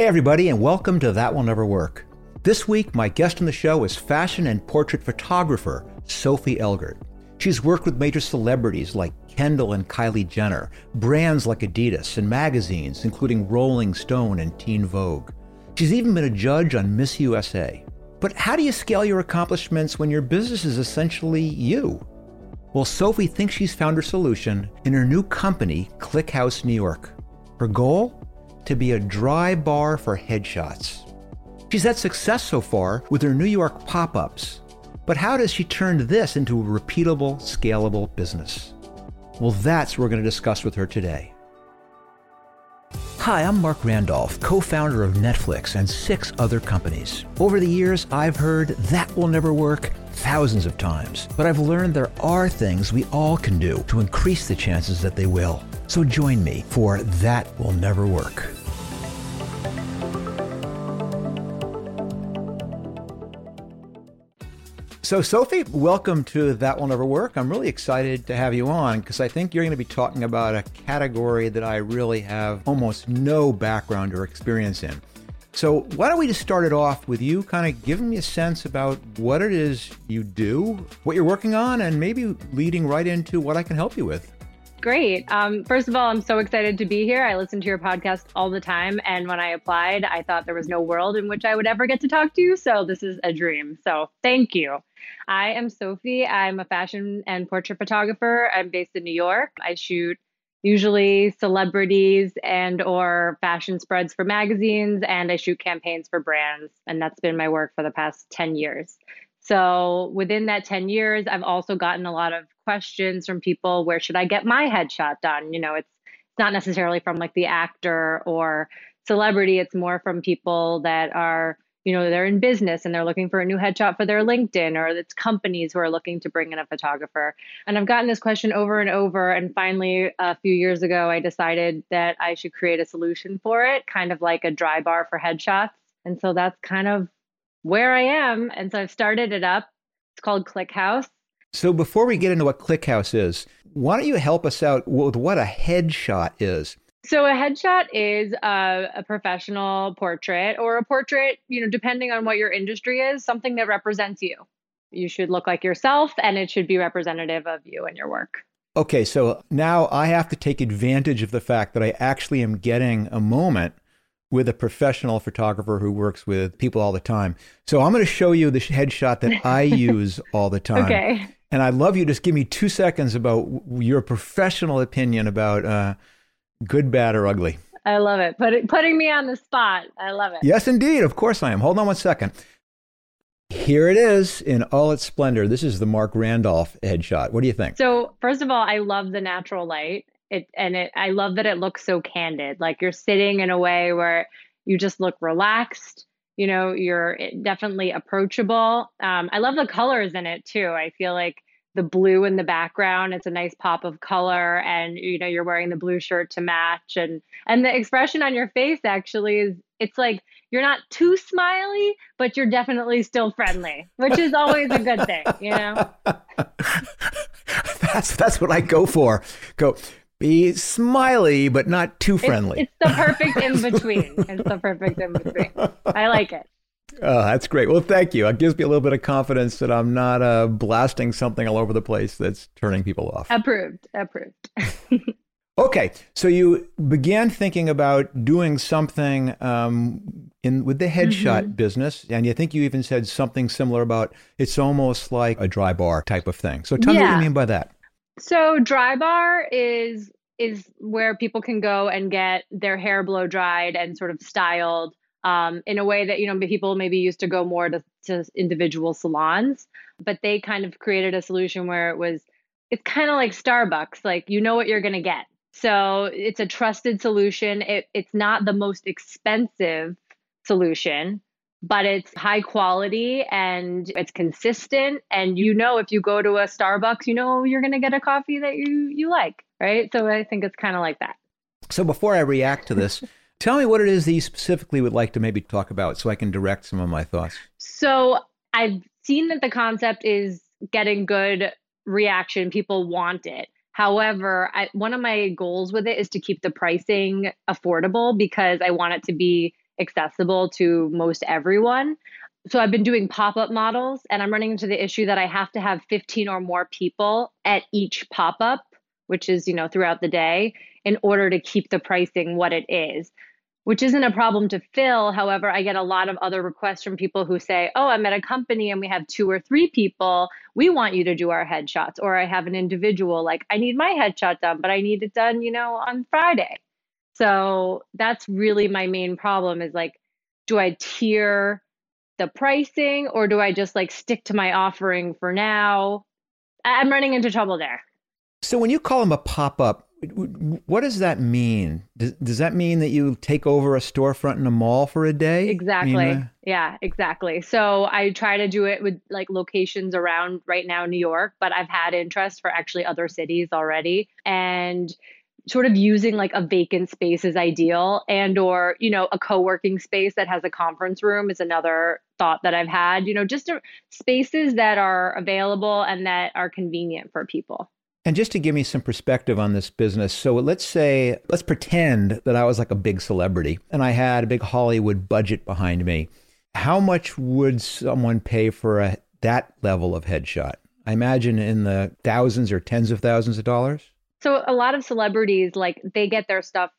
Hey, everybody, and welcome to That Will Never Work. This week, my guest on the show is fashion and portrait photographer Sophie Elgort. She's worked with major celebrities like Kendall and Kylie Jenner, brands like Adidas, and magazines including Rolling Stone and Teen Vogue. She's even been a judge on Miss USA. But how do you scale your accomplishments when your business is essentially you? Well, Sophie thinks she's found her solution in her new company, ClickHouse New York. Her goal? To be a dry bar for headshots. She's had success so far with her New York pop ups. But how does she turn this into a repeatable, scalable business? Well, that's what we're going to discuss with her today. Hi, I'm Marc Randolph, co founder of Netflix and six other companies. Over the years, I've heard that will never work thousands of times, but I've learned there are things we all can do to increase the chances that they will. So join me for That Will Never Work. So, Sophie, welcome to That Will Never Work. I'm really excited to have you on because I think you're going to be talking about a category that I really have almost no background or experience in. So, why don't we just start it off with you kind of giving me a sense about what it is you do, what you're working on, and maybe leading right into what I can help you with. Great. Um, first of all, I'm so excited to be here. I listen to your podcast all the time. And when I applied, I thought there was no world in which I would ever get to talk to you. So this is a dream. So thank you. I am Sophie. I'm a fashion and portrait photographer. I'm based in New York. I shoot usually celebrities and or fashion spreads for magazines and I shoot campaigns for brands and that's been my work for the past 10 years. So within that 10 years, I've also gotten a lot of questions from people where should I get my headshot done? You know, it's it's not necessarily from like the actor or celebrity, it's more from people that are, you know, they're in business and they're looking for a new headshot for their LinkedIn or it's companies who are looking to bring in a photographer. And I've gotten this question over and over and finally a few years ago I decided that I should create a solution for it, kind of like a dry bar for headshots. And so that's kind of where I am. And so I've started it up. It's called ClickHouse. So before we get into what ClickHouse is, why don't you help us out with what a headshot is? So a headshot is a, a, professional portrait or a portrait, you know, depending on what your industry is, something that represents you. You should look like yourself and it should be representative of you and your work. Okay, so now I have to take advantage of the fact that I actually am getting a moment with a professional photographer who works with people all the time. So I'm going to show you the headshot that I use all the time. Okay. And I'd love you to just give me two seconds about your professional opinion about uh, good, bad, or ugly. I love it. Put, putting me on the spot. I love it. Yes, indeed. Of course I am. Hold on one second. Here it is in all its splendor. This is the Marc Randolph headshot. What do you think? So, first of all, I love the natural light it and it i love that it looks so candid like you're sitting in a way where you just look relaxed you know you're definitely approachable um, i love the colors in it too i feel like the blue in the background it's a nice pop of color and you know you're wearing the blue shirt to match and and the expression on your face actually is it's like you're not too smiley but you're definitely still friendly which is always a good thing you know that's that's what i go for go be smiley but not too friendly. It's, it's the perfect in between. it's the perfect in between. I like it. Oh, that's great. Well, thank you. It gives me a little bit of confidence that I'm not uh, blasting something all over the place that's turning people off. Approved. Approved. okay, so you began thinking about doing something um, in with the headshot mm-hmm. business, and you think you even said something similar about it's almost like a dry bar type of thing. So tell yeah. me what you mean by that. So dry bar is is where people can go and get their hair blow dried and sort of styled um, in a way that you know people maybe used to go more to, to individual salons, but they kind of created a solution where it was it's kind of like Starbucks, like you know what you're gonna get. So it's a trusted solution. It, it's not the most expensive solution, but it's high quality and it's consistent and you know if you go to a Starbucks you know you're going to get a coffee that you you like right so I think it's kind of like that so before I react to this tell me what it is that you specifically would like to maybe talk about so I can direct some of my thoughts. So I've seen that the concept is getting good reaction people want it. However, I, one of my goals with it is to keep the pricing affordable because I want it to be accessible to most everyone. So I've been doing pop up models and I'm running into the issue that I have to have 15 or more people at each pop up, which is, you know, throughout the day in order to keep the pricing what it is which isn't a problem to fill. However, I get a lot of other requests from people who say, Oh, I'm at a company and we have two or three people. We want you to do our headshots. Or I have an individual, like, I need my headshot done, but I need it done, you know, on Friday. So that's really my main problem is like, do I tier the pricing or do I just like stick to my offering for now? I'm running into trouble there. So when you call them a pop up, what does that mean? Does, does that mean that you take over a storefront in a mall for a day? Exactly. I mean, uh... Yeah, exactly. So I try to do it with like locations around right now New York, but I've had interest for actually other cities already. And sort of using like a vacant space is ideal and or you know a co-working space that has a conference room is another thought that i've had you know just spaces that are available and that are convenient for people and just to give me some perspective on this business, so let's say, let's pretend that I was like a big celebrity and I had a big Hollywood budget behind me. How much would someone pay for a, that level of headshot? I imagine in the thousands or tens of thousands of dollars. So a lot of celebrities, like they get their stuff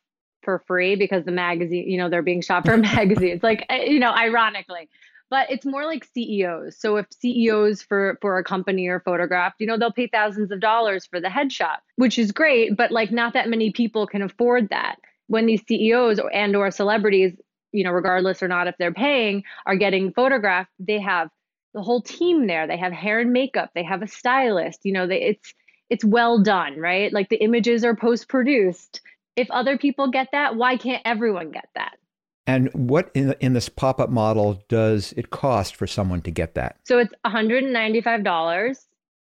for free because the magazine, you know, they're being shot for magazines. Like, eh, you know, ironically, but it's more like CEOs. So if CEOs for for a company are photographed, you know, they'll pay thousands of dollars for the headshot, which is great, but like not that many people can afford that. When these CEOs and or celebrities, you know, regardless or not if they're paying, are getting photographed, they have the whole team there. They have hair and makeup, they have a stylist, you know, they it's it's well done, right? Like the images are post produced. If other people get that, why can't everyone get that? And what in, in this pop up model does it cost for someone to get that? So it's $195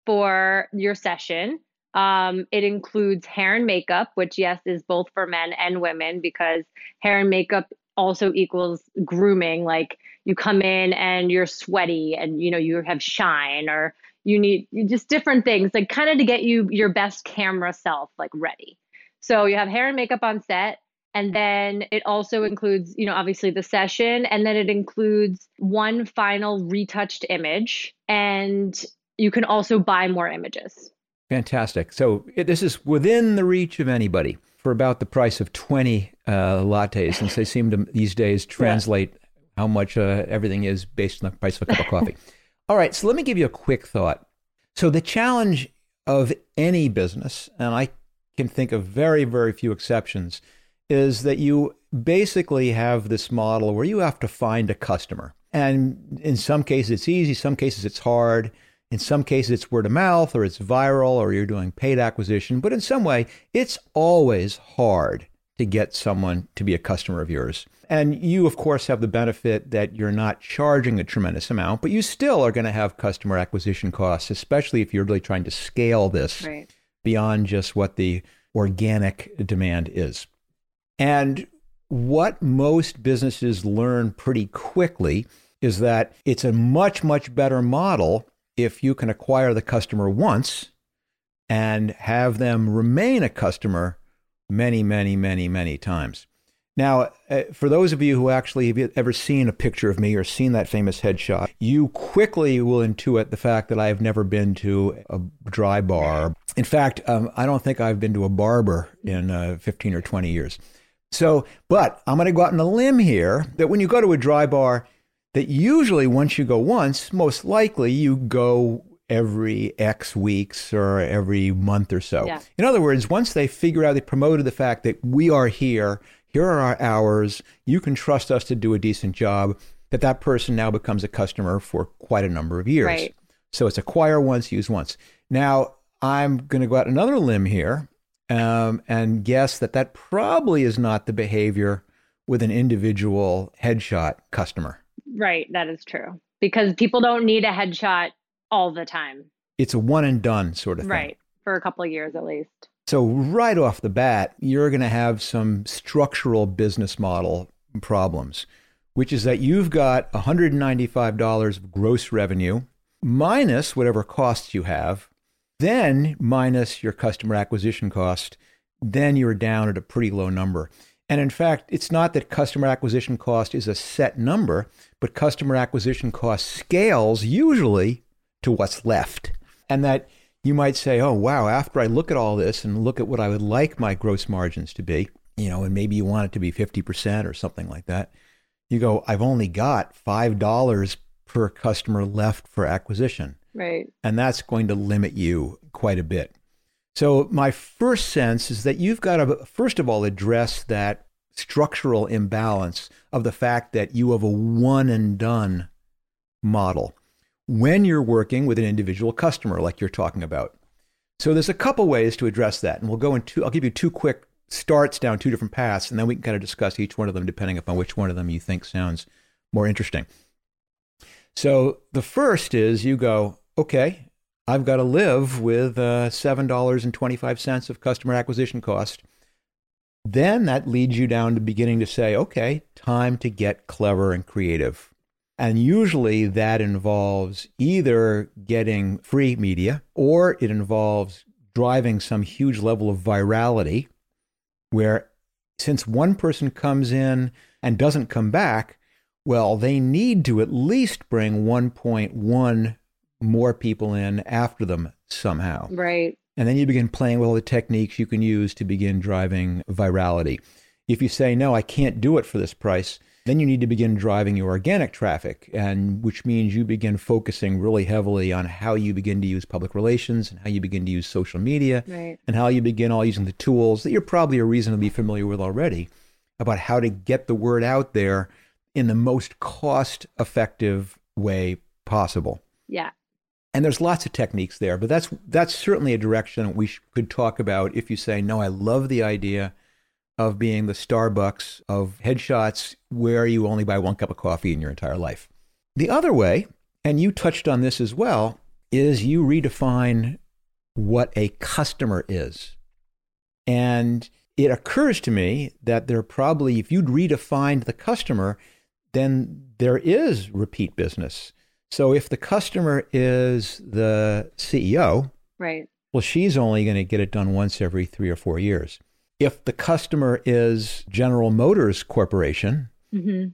for your session. Um, it includes hair and makeup, which, yes, is both for men and women because hair and makeup also equals grooming. Like you come in and you're sweaty and you know you have shine or you need just different things like kind of to get you your best camera self like ready. So you have hair and makeup on set and then it also includes, you know, obviously the session, and then it includes one final retouched image. And you can also buy more images. Fantastic. So it, this is within the reach of anybody for about the price of 20 uh, lattes, since they seem to these days translate yeah. how much uh, everything is based on the price of a cup of coffee. All right. So let me give you a quick thought. So the challenge of any business, and I can think of very, very few exceptions, is that you basically have this model where you have to find a customer. And in some cases, it's easy, some cases, it's hard. In some cases, it's word of mouth or it's viral or you're doing paid acquisition. But in some way, it's always hard to get someone to be a customer of yours. And you, of course, have the benefit that you're not charging a tremendous amount, but you still are going to have customer acquisition costs, especially if you're really trying to scale this right. beyond just what the organic demand is. And what most businesses learn pretty quickly is that it's a much, much better model if you can acquire the customer once and have them remain a customer many, many, many, many times. Now, uh, for those of you who actually have ever seen a picture of me or seen that famous headshot, you quickly will intuit the fact that I have never been to a dry bar. In fact, um, I don't think I've been to a barber in uh, 15 or 20 years. So, but I'm going to go out on a limb here that when you go to a dry bar, that usually once you go once, most likely you go every X weeks or every month or so. Yeah. In other words, once they figure out, they promoted the fact that we are here, here are our hours, you can trust us to do a decent job, that that person now becomes a customer for quite a number of years. Right. So it's acquire once, use once. Now, I'm going to go out another limb here um, and guess that that probably is not the behavior with an individual headshot customer. Right, that is true. Because people don't need a headshot all the time. It's a one and done sort of thing. Right, for a couple of years at least. So, right off the bat, you're going to have some structural business model problems, which is that you've got $195 of gross revenue minus whatever costs you have then minus your customer acquisition cost, then you're down at a pretty low number. And in fact, it's not that customer acquisition cost is a set number, but customer acquisition cost scales usually to what's left. And that you might say, oh, wow, after I look at all this and look at what I would like my gross margins to be, you know, and maybe you want it to be 50% or something like that, you go, I've only got $5 per customer left for acquisition. Right. And that's going to limit you quite a bit. So, my first sense is that you've got to, first of all, address that structural imbalance of the fact that you have a one and done model when you're working with an individual customer, like you're talking about. So, there's a couple ways to address that. And we'll go into, I'll give you two quick starts down two different paths, and then we can kind of discuss each one of them depending upon which one of them you think sounds more interesting. So, the first is you go, okay, I've got to live with uh, $7.25 of customer acquisition cost. Then that leads you down to beginning to say, okay, time to get clever and creative. And usually that involves either getting free media or it involves driving some huge level of virality where since one person comes in and doesn't come back, well, they need to at least bring 1.1 more people in after them somehow. Right. And then you begin playing with all the techniques you can use to begin driving virality. If you say, no, I can't do it for this price, then you need to begin driving your organic traffic, and which means you begin focusing really heavily on how you begin to use public relations and how you begin to use social media right. and how you begin all using the tools that you're probably reasonably familiar with already about how to get the word out there in the most cost effective way possible. Yeah. And there's lots of techniques there, but that's that's certainly a direction we sh- could talk about if you say, "No, I love the idea of being the Starbucks of headshots where you only buy one cup of coffee in your entire life." The other way, and you touched on this as well, is you redefine what a customer is. And it occurs to me that there probably, if you'd redefined the customer, then there is repeat business. So if the customer is the CEO, right. Well, she's only going to get it done once every 3 or 4 years. If the customer is General Motors Corporation, mm-hmm.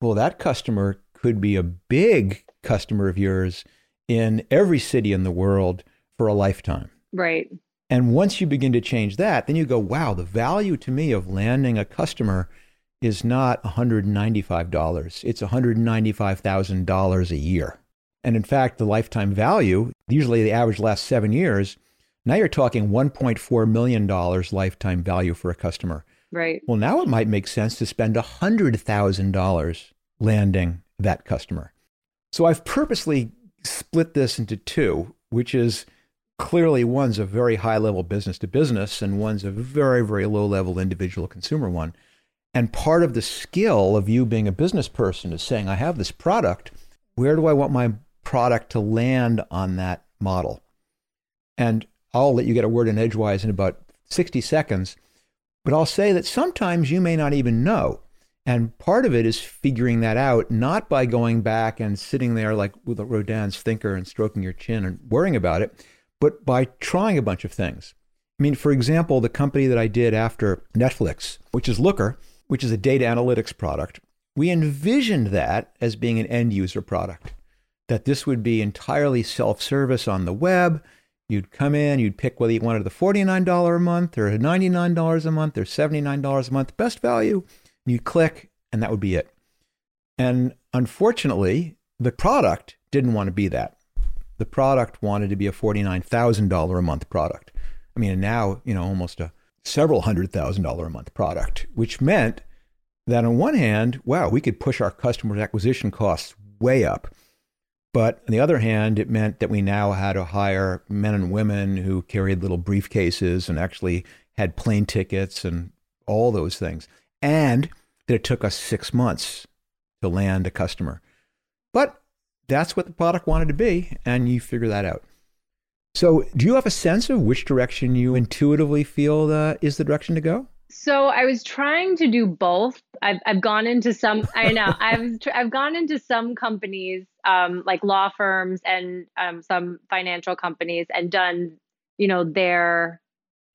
well that customer could be a big customer of yours in every city in the world for a lifetime. Right. And once you begin to change that, then you go, wow, the value to me of landing a customer is not $195. It's $195,000 a year. And in fact, the lifetime value, usually the average lasts seven years. Now you're talking $1.4 million lifetime value for a customer. Right. Well, now it might make sense to spend $100,000 landing that customer. So I've purposely split this into two, which is clearly one's a very high level business to business and one's a very, very low level individual consumer one. And part of the skill of you being a business person is saying, I have this product. Where do I want my product to land on that model? And I'll let you get a word in edgewise in about 60 seconds. But I'll say that sometimes you may not even know. And part of it is figuring that out, not by going back and sitting there like with a Rodin's thinker and stroking your chin and worrying about it, but by trying a bunch of things. I mean, for example, the company that I did after Netflix, which is Looker, which is a data analytics product, we envisioned that as being an end user product, that this would be entirely self service on the web. You'd come in, you'd pick whether you wanted the $49 a month or $99 a month or $79 a month, best value. And you'd click, and that would be it. And unfortunately, the product didn't want to be that. The product wanted to be a $49,000 a month product. I mean, now, you know, almost a several hundred thousand dollar a month product, which meant that on one hand, wow, we could push our customer acquisition costs way up. But on the other hand, it meant that we now had to hire men and women who carried little briefcases and actually had plane tickets and all those things. And that it took us six months to land a customer. But that's what the product wanted to be, and you figure that out. So, do you have a sense of which direction you intuitively feel uh, is the direction to go? So I was trying to do both. I've I've gone into some. I know I've I've gone into some companies, um, like law firms and um, some financial companies, and done, you know, their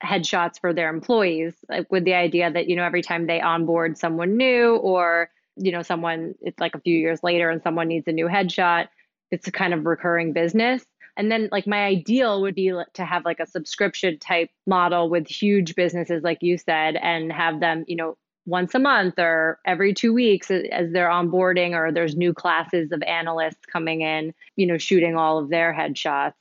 headshots for their employees, like with the idea that, you know, every time they onboard someone new or, you know, someone, it's like a few years later and someone needs a new headshot, it's a kind of recurring business. And then, like, my ideal would be to have like a subscription type model with huge businesses, like you said, and have them, you know, once a month or every two weeks as they're onboarding or there's new classes of analysts coming in, you know, shooting all of their headshots.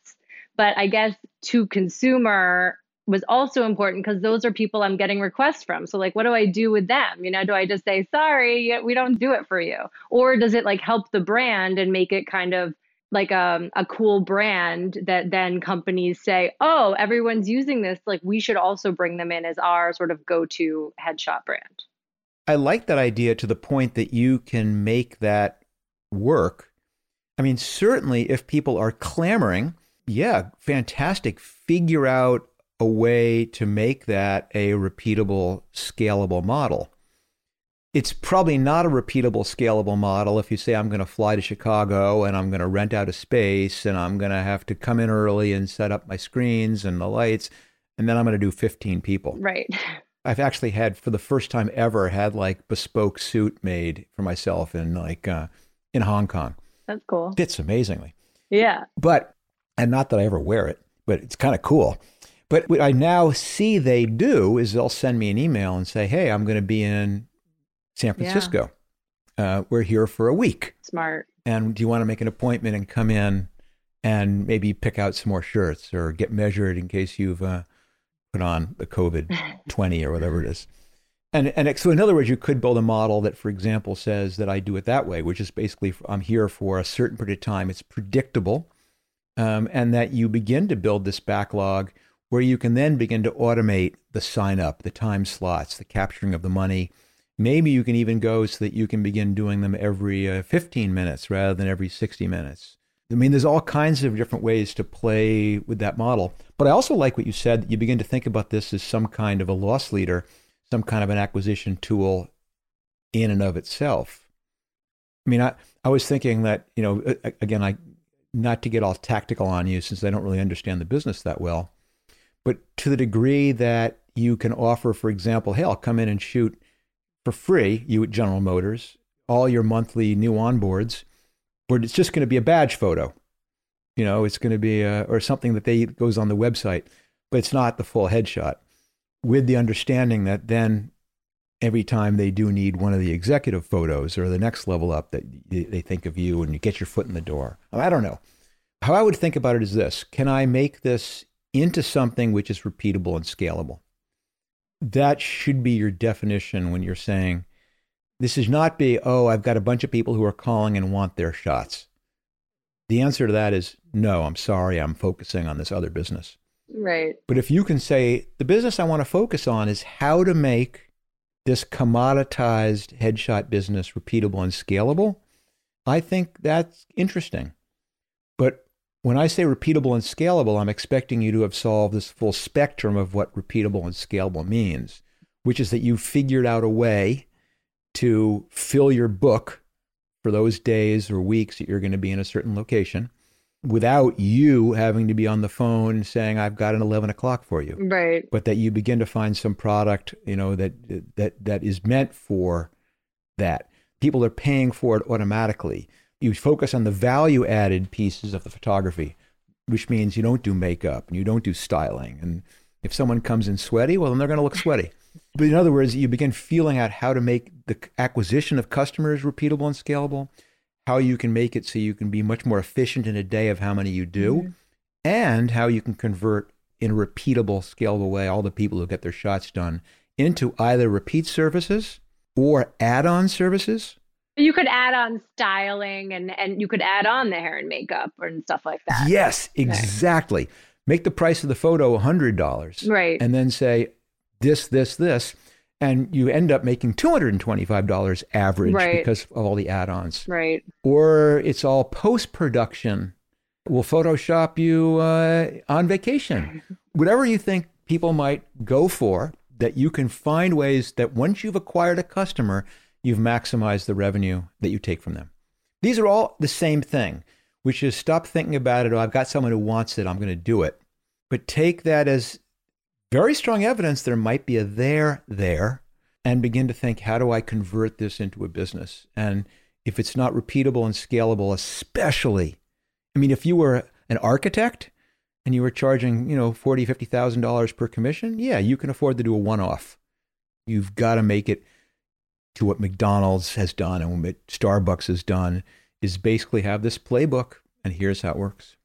But I guess to consumer, was also important because those are people I'm getting requests from. So like what do I do with them? You know, do I just say sorry, we don't do it for you? Or does it like help the brand and make it kind of like a, um, a cool brand that then companies say, "Oh, everyone's using this, like we should also bring them in as our sort of go-to headshot brand." I like that idea to the point that you can make that work. I mean, certainly if people are clamoring, yeah, fantastic. Figure out a way to make that a repeatable, scalable model. It's probably not a repeatable, scalable model if you say, I'm going to fly to Chicago and I'm going to rent out a space and I'm going to have to come in early and set up my screens and the lights, and then I'm going to do 15 people. Right. I've actually had, for the first time ever, had like bespoke suit made for myself in like uh, in Hong Kong. That's cool. Fits amazingly. Yeah. But, and not that I ever wear it, but it's kind of cool. But what I now see they do is they'll send me an email and say, "Hey, I'm going to be in San Francisco. Yeah. Uh, we're here for a week. Smart. And do you want to make an appointment and come in and maybe pick out some more shirts or get measured in case you've uh, put on the COVID 20 or whatever it is?" And and so in other words, you could build a model that, for example, says that I do it that way, which is basically I'm here for a certain period of time. It's predictable, um, and that you begin to build this backlog where you can then begin to automate the sign up, the time slots, the capturing of the money. Maybe you can even go so that you can begin doing them every uh, 15 minutes rather than every 60 minutes. I mean, there's all kinds of different ways to play with that model. But I also like what you said that you begin to think about this as some kind of a loss leader, some kind of an acquisition tool in and of itself. I mean, I, I was thinking that, you know, again, I not to get all tactical on you since I don't really understand the business that well, but to the degree that you can offer, for example, hey, I'll come in and shoot for free, you at General Motors, all your monthly new onboards, but it's just going to be a badge photo. You know, it's going to be a, or something that they goes on the website, but it's not the full headshot. With the understanding that then every time they do need one of the executive photos or the next level up that they think of you and you get your foot in the door. I don't know. How I would think about it is this Can I make this into something which is repeatable and scalable. That should be your definition when you're saying, this is not be, oh, I've got a bunch of people who are calling and want their shots. The answer to that is no, I'm sorry, I'm focusing on this other business. Right. But if you can say, the business I want to focus on is how to make this commoditized headshot business repeatable and scalable, I think that's interesting. When I say repeatable and scalable, I'm expecting you to have solved this full spectrum of what repeatable and scalable means, which is that you've figured out a way to fill your book for those days or weeks that you're going to be in a certain location without you having to be on the phone saying I've got an 11 o'clock for you. Right. But that you begin to find some product, you know, that that that is meant for that. People are paying for it automatically you focus on the value added pieces of the photography, which means you don't do makeup and you don't do styling. And if someone comes in sweaty, well, then they're going to look sweaty. but in other words, you begin feeling out how to make the acquisition of customers repeatable and scalable, how you can make it so you can be much more efficient in a day of how many you do, mm-hmm. and how you can convert in a repeatable, scalable way all the people who get their shots done into either repeat services or add on services you could add on styling and and you could add on the hair and makeup and stuff like that. Yes, exactly. Right. Make the price of the photo $100. Right. And then say this this this and you end up making $225 average right. because of all the add-ons. Right. Or it's all post-production. We'll Photoshop you uh, on vacation. Whatever you think people might go for, that you can find ways that once you've acquired a customer, you've maximized the revenue that you take from them. These are all the same thing, which is stop thinking about it. Oh, I've got someone who wants it. I'm going to do it. But take that as very strong evidence there might be a there there and begin to think, how do I convert this into a business? And if it's not repeatable and scalable, especially, I mean, if you were an architect and you were charging, you know, forty, fifty thousand dollars per commission, yeah, you can afford to do a one-off. You've got to make it to what McDonald's has done and what Starbucks has done is basically have this playbook and here's how it works.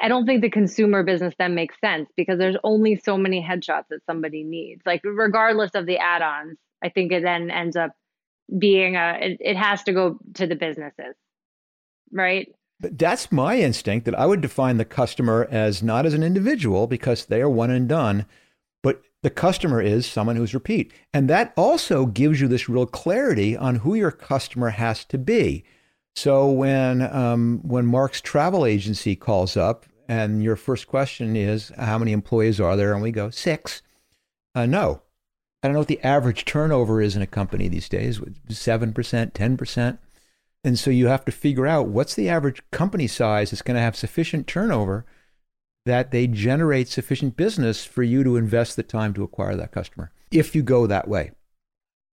I don't think the consumer business then makes sense because there's only so many headshots that somebody needs. Like regardless of the add-ons, I think it then ends up being a it, it has to go to the businesses. Right? But that's my instinct that I would define the customer as not as an individual because they are one and done, the customer is someone who's repeat. And that also gives you this real clarity on who your customer has to be. So when um, when Mark's travel agency calls up and your first question is how many employees are there, and we go six, uh, no, I don't know what the average turnover is in a company these days, seven percent, ten percent, and so you have to figure out what's the average company size that's going to have sufficient turnover that they generate sufficient business for you to invest the time to acquire that customer. If you go that way,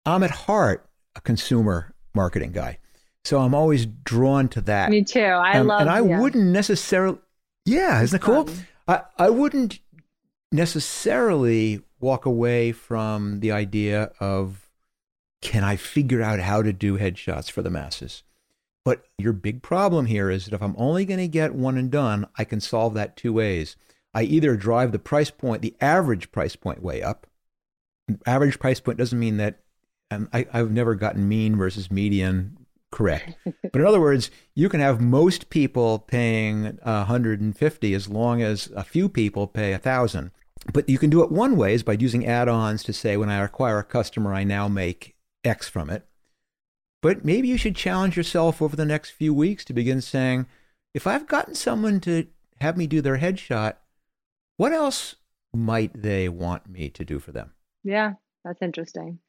I'm at heart a consumer marketing guy. So I'm always drawn to that. Me too. I um, love And I yeah. wouldn't necessarily Yeah, isn't it cool? I, I wouldn't necessarily walk away from the idea of can I figure out how to do headshots for the masses? But your big problem here is that if I'm only going to get one and done, I can solve that two ways. I either drive the price point, the average price point way up. Average price point doesn't mean that um, I, I've never gotten mean versus median correct. but in other words, you can have most people paying 150 as long as a few people pay 1,000. But you can do it one way is by using add-ons to say when I acquire a customer, I now make X from it. But maybe you should challenge yourself over the next few weeks to begin saying, if I've gotten someone to have me do their headshot, what else might they want me to do for them? Yeah, that's interesting.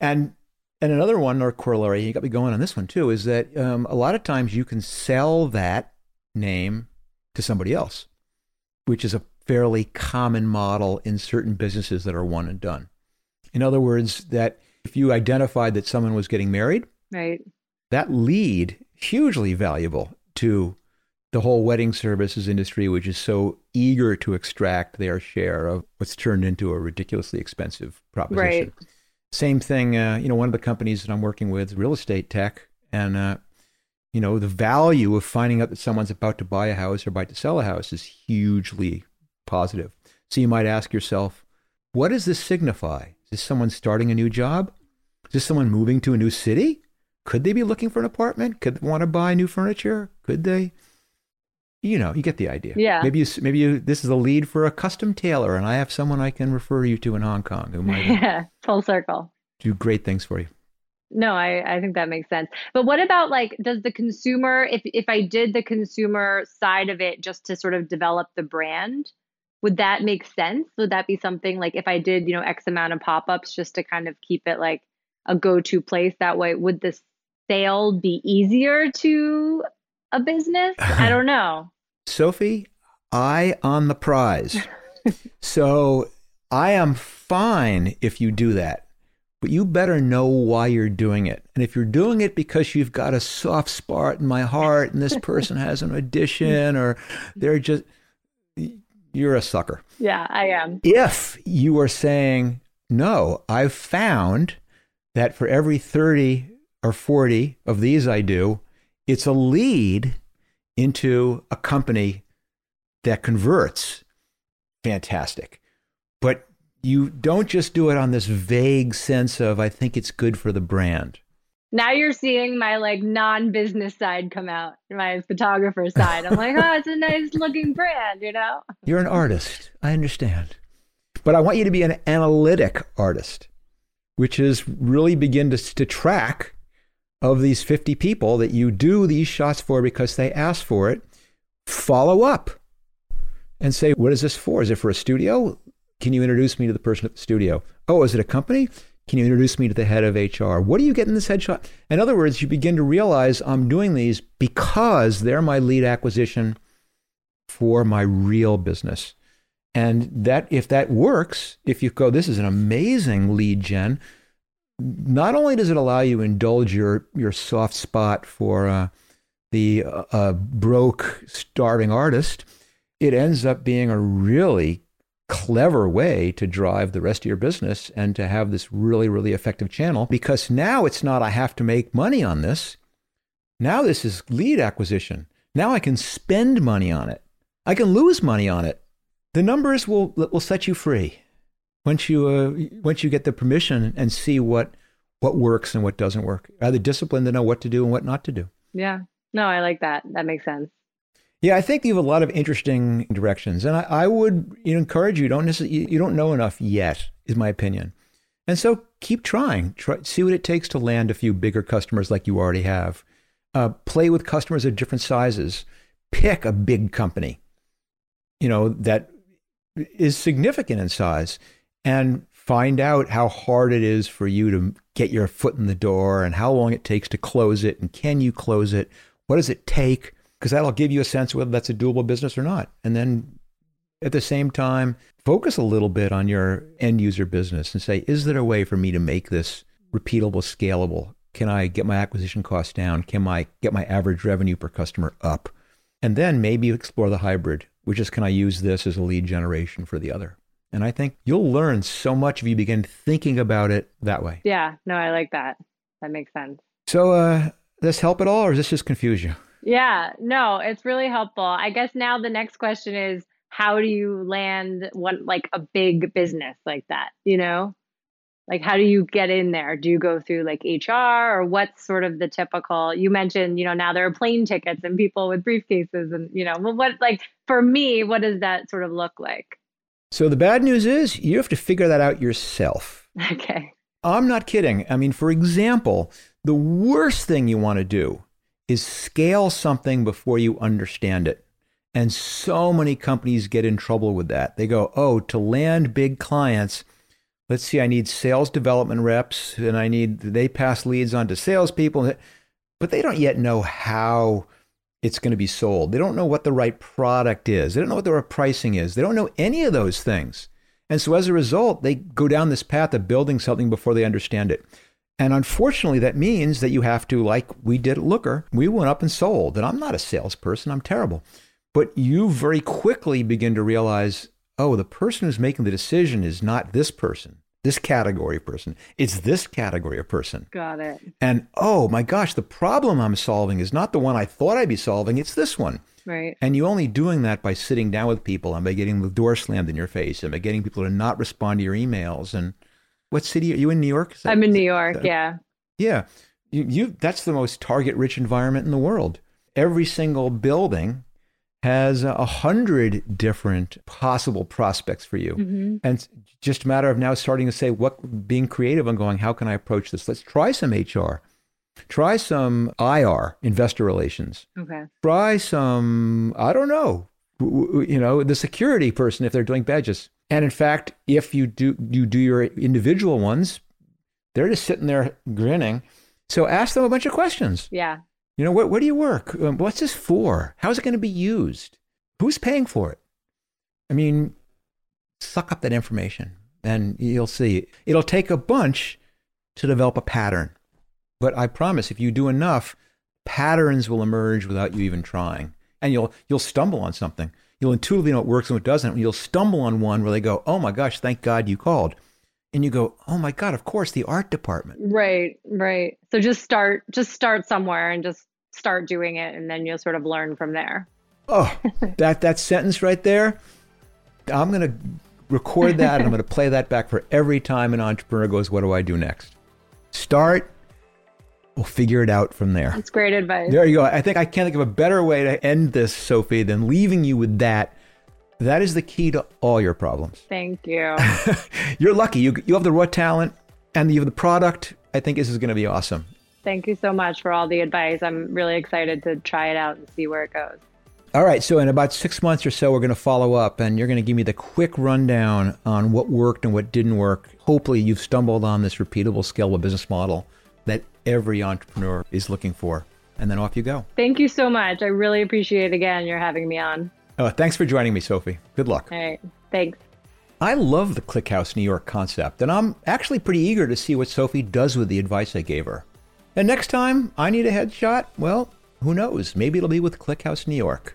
And and another one or corollary, you got me going on this one too, is that um, a lot of times you can sell that name to somebody else, which is a fairly common model in certain businesses that are one and done. In other words, that if you identified that someone was getting married, right, that lead hugely valuable to the whole wedding services industry, which is so eager to extract their share of what's turned into a ridiculously expensive proposition. Right. Same thing, uh, you know, one of the companies that I'm working with, real estate tech, and uh, you know, the value of finding out that someone's about to buy a house or about to sell a house is hugely positive. So you might ask yourself, what does this signify? Is this someone starting a new job? Is this someone moving to a new city? Could they be looking for an apartment? Could they want to buy new furniture? Could they? You know, you get the idea. Yeah. Maybe you, maybe you, this is a lead for a custom tailor, and I have someone I can refer you to in Hong Kong who might yeah, full circle. do great things for you. No, I, I think that makes sense. But what about like, does the consumer, if, if I did the consumer side of it just to sort of develop the brand, would that make sense? Would that be something like if I did, you know, X amount of pop ups just to kind of keep it like a go to place that way? Would the sale be easier to a business? I don't know. Sophie, eye on the prize. so I am fine if you do that. But you better know why you're doing it. And if you're doing it because you've got a soft spot in my heart and this person has an audition or they're just, you're a sucker. Yeah, I am. If you are saying, no, I've found that for every 30 or 40 of these I do, it's a lead into a company that converts, fantastic. But you don't just do it on this vague sense of, I think it's good for the brand. Now you're seeing my like non-business side come out, my photographer side. I'm like, oh, it's a nice looking brand, you know? You're an artist. I understand. But I want you to be an analytic artist, which is really begin to, to track of these 50 people that you do these shots for because they asked for it. Follow up and say, what is this for? Is it for a studio? Can you introduce me to the person at the studio? Oh, is it a company? Can you introduce me to the head of HR? What do you get in this headshot? In other words, you begin to realize I'm doing these because they're my lead acquisition for my real business. And that if that works, if you go, this is an amazing lead gen. Not only does it allow you to indulge your your soft spot for uh, the uh, uh, broke, starving artist, it ends up being a really clever way to drive the rest of your business and to have this really, really effective channel because now it's not, I have to make money on this. Now this is lead acquisition. Now I can spend money on it. I can lose money on it. The numbers will, will set you free once you, uh, once you get the permission and see what, what works and what doesn't work. Are the disciplined to know what to do and what not to do? Yeah. No, I like that. That makes sense. Yeah, I think you have a lot of interesting directions, and I, I would encourage you. Don't necessarily, you don't know enough yet, is my opinion, and so keep trying. Try see what it takes to land a few bigger customers like you already have. Uh, play with customers of different sizes. Pick a big company, you know that is significant in size, and find out how hard it is for you to get your foot in the door, and how long it takes to close it, and can you close it? What does it take? because that'll give you a sense whether that's a doable business or not. And then at the same time, focus a little bit on your end user business and say, is there a way for me to make this repeatable, scalable? Can I get my acquisition costs down? Can I get my average revenue per customer up? And then maybe explore the hybrid, which is can I use this as a lead generation for the other? And I think you'll learn so much if you begin thinking about it that way. Yeah, no, I like that. That makes sense. So, uh, does this help at all, or does this just confuse you? Yeah, no, it's really helpful. I guess now the next question is how do you land one like a big business like that, you know? Like how do you get in there? Do you go through like HR or what's sort of the typical you mentioned, you know, now there are plane tickets and people with briefcases and you know, well what like for me, what does that sort of look like? So the bad news is you have to figure that out yourself. Okay. I'm not kidding. I mean, for example, the worst thing you want to do is scale something before you understand it. And so many companies get in trouble with that. They go, oh, to land big clients, let's see, I need sales development reps and I need, they pass leads on to salespeople, but they don't yet know how it's going to be sold. They don't know what the right product is. They don't know what the right pricing is. They don't know any of those things. And so as a result, they go down this path of building something before they understand it. And unfortunately, that means that you have to, like we did at Looker, we went up and sold. And I'm not a salesperson, I'm terrible. But you very quickly begin to realize oh, the person who's making the decision is not this person, this category of person. It's this category of person. Got it. And oh my gosh, the problem I'm solving is not the one I thought I'd be solving, it's this one. Right. And you're only doing that by sitting down with people and by getting the door slammed in your face and by getting people to not respond to your emails and what city are you in? New York? That, I'm in New York. yeah. Yeah. You, you. That's the most target-rich environment in the world. Every single building has a hundred different possible prospects for you, mm-hmm. and it's just a matter of now starting to say what, being creative and going, how can I approach this? Let's try some HR. Try some IR, investor relations. Okay. Try some, I don't know, you know, the security person if they're doing badges. And in fact, if you do you do your individual ones, they're just sitting there grinning. So ask them a bunch of questions. Yeah. You know, where, where do you work? Um, what's this for? How's it going to be used? Who's paying for it? I mean, suck up that information and you'll see. It'll take a bunch to develop a pattern. But I promise if you do enough, patterns will emerge without you even trying. And you'll you'll stumble on something you'll intuitively know what works and what doesn't. And you'll stumble on one where they go, "Oh my gosh, thank God you called," and you go, "Oh my God, of course, the art department." Right, right. So just start, just start somewhere, and just start doing it, and then you'll sort of learn from there. Oh, that that sentence right there. I'm gonna record that and I'm gonna play that back for every time an entrepreneur goes, "What do I do next?" Start we'll figure it out from there. That's great advice. There you go. I think I can't think of a better way to end this, Sophie, than leaving you with that. That is the key to all your problems. Thank you. You're lucky. You, you have the raw talent and you have the product. I think this is going to be awesome. Thank you so much for all the advice. I'm really excited to try it out and see where it goes. All right. So, in about six months or so, we're going to follow up and you're going to give me the quick rundown on what worked and what didn't work. Hopefully, you've stumbled on this repeatable, scalable business model that every entrepreneur is looking for. And then off you go. Thank you so much. I really appreciate again you're having me on. Oh, thanks for joining me, Sophie. Good luck. All right. Thanks. I love the ClickHouse New York concept, and I'm actually pretty eager to see what Sophie does with the advice I gave her. And next time I need a headshot, well, who knows? Maybe it'll be with ClickHouse New York.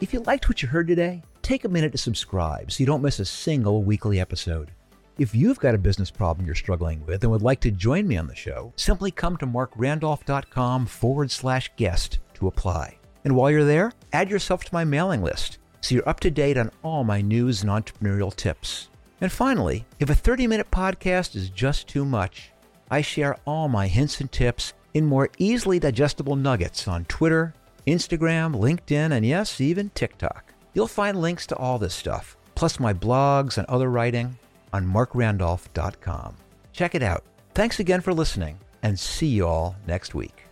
If you liked what you heard today, take a minute to subscribe so you don't miss a single weekly episode. If you've got a business problem you're struggling with and would like to join me on the show, simply come to marcrandolph.com forward slash guest to apply. And while you're there, add yourself to my mailing list so you're up to date on all my news and entrepreneurial tips. And finally, if a 30 minute podcast is just too much, I share all my hints and tips in more easily digestible nuggets on Twitter, Instagram, LinkedIn, and yes, even TikTok. You'll find links to all this stuff, plus my blogs and other writing on marcrandolph.com. Check it out. Thanks again for listening, and see you all next week.